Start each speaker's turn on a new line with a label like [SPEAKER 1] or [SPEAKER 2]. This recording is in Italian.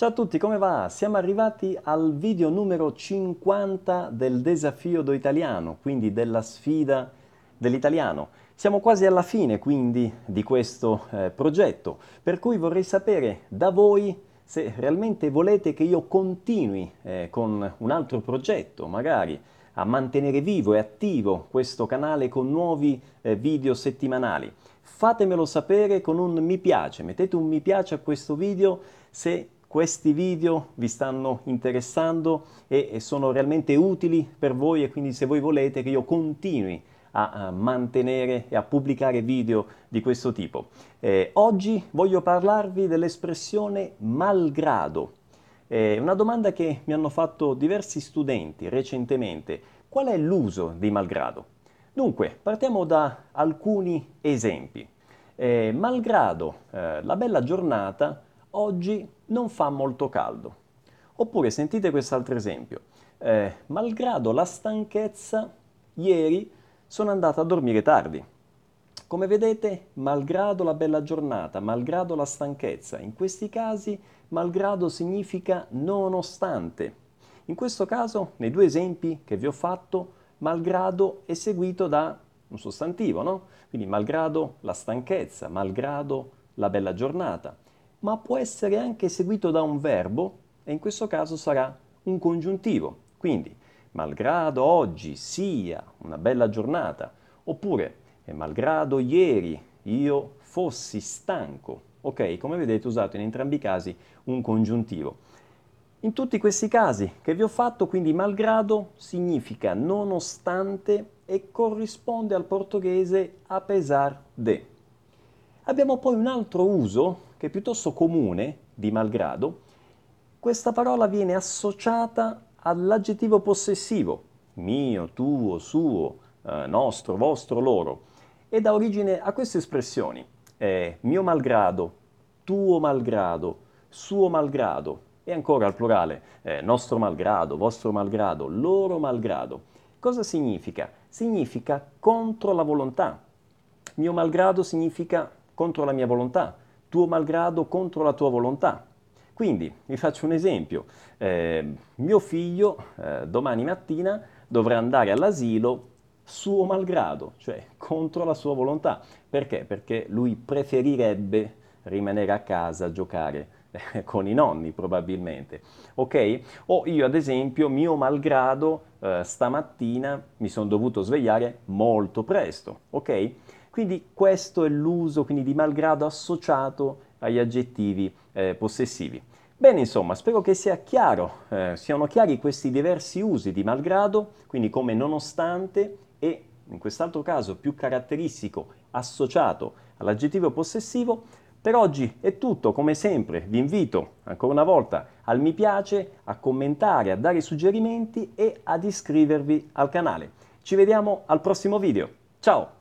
[SPEAKER 1] Ciao a tutti, come va? Siamo arrivati al video numero 50 del desafio do italiano, quindi della sfida dell'italiano. Siamo quasi alla fine quindi di questo eh, progetto, per cui vorrei sapere da voi se realmente volete che io continui eh, con un altro progetto, magari a mantenere vivo e attivo questo canale con nuovi eh, video settimanali. Fatemelo sapere con un mi piace, mettete un mi piace a questo video se questi video vi stanno interessando e, sono realmente utili per voi e quindi se voi volete che io continui a, mantenere e a pubblicare video di questo tipo. Eh, oggi voglio parlarvi dell'espressione malgrado. È una domanda che mi hanno fatto diversi studenti recentemente. Qual è l'uso di malgrado? Dunque, partiamo da alcuni esempi. Eh, malgrado eh, la bella giornata, oggi non fa molto caldo. Oppure sentite quest'altro esempio. Eh, malgrado la stanchezza, ieri sono andato a dormire tardi. Come vedete, malgrado la bella giornata, malgrado la stanchezza, in questi casi malgrado significa nonostante. In questo caso, nei due esempi che vi ho fatto, malgrado è seguito da un sostantivo, no? Quindi malgrado la stanchezza, malgrado la bella giornata ma può essere anche seguito da un verbo e in questo caso sarà un congiuntivo. Quindi, malgrado oggi sia una bella giornata, oppure, malgrado ieri io fossi stanco. Ok, come vedete usato in entrambi i casi un congiuntivo. In tutti questi casi che vi ho fatto, quindi malgrado significa nonostante e corrisponde al portoghese a pesar de. Abbiamo poi un altro uso che è piuttosto comune di malgrado. Questa parola viene associata all'aggettivo possessivo, mio, tuo, suo, eh, nostro, vostro, loro, e dà origine a queste espressioni, eh, mio malgrado, tuo malgrado, suo malgrado, e ancora al plurale, eh, nostro malgrado, vostro malgrado, loro malgrado. Cosa significa? Significa contro la volontà. Mio malgrado significa contro la mia volontà, tuo malgrado contro la tua volontà. Quindi vi faccio un esempio, eh, mio figlio eh, domani mattina dovrà andare all'asilo suo malgrado, cioè contro la sua volontà. Perché? Perché lui preferirebbe rimanere a casa a giocare eh, con i nonni probabilmente, ok? O io ad esempio, mio malgrado, eh, stamattina mi sono dovuto svegliare molto presto, ok? Quindi questo è l'uso quindi, di malgrado associato agli aggettivi eh, possessivi. Bene, insomma, spero che sia chiaro, eh, siano chiari questi diversi usi di malgrado, quindi come nonostante e in quest'altro caso più caratteristico associato all'aggettivo possessivo. Per oggi è tutto, come sempre vi invito ancora una volta al mi piace, a commentare, a dare suggerimenti e ad iscrivervi al canale. Ci vediamo al prossimo video. Ciao!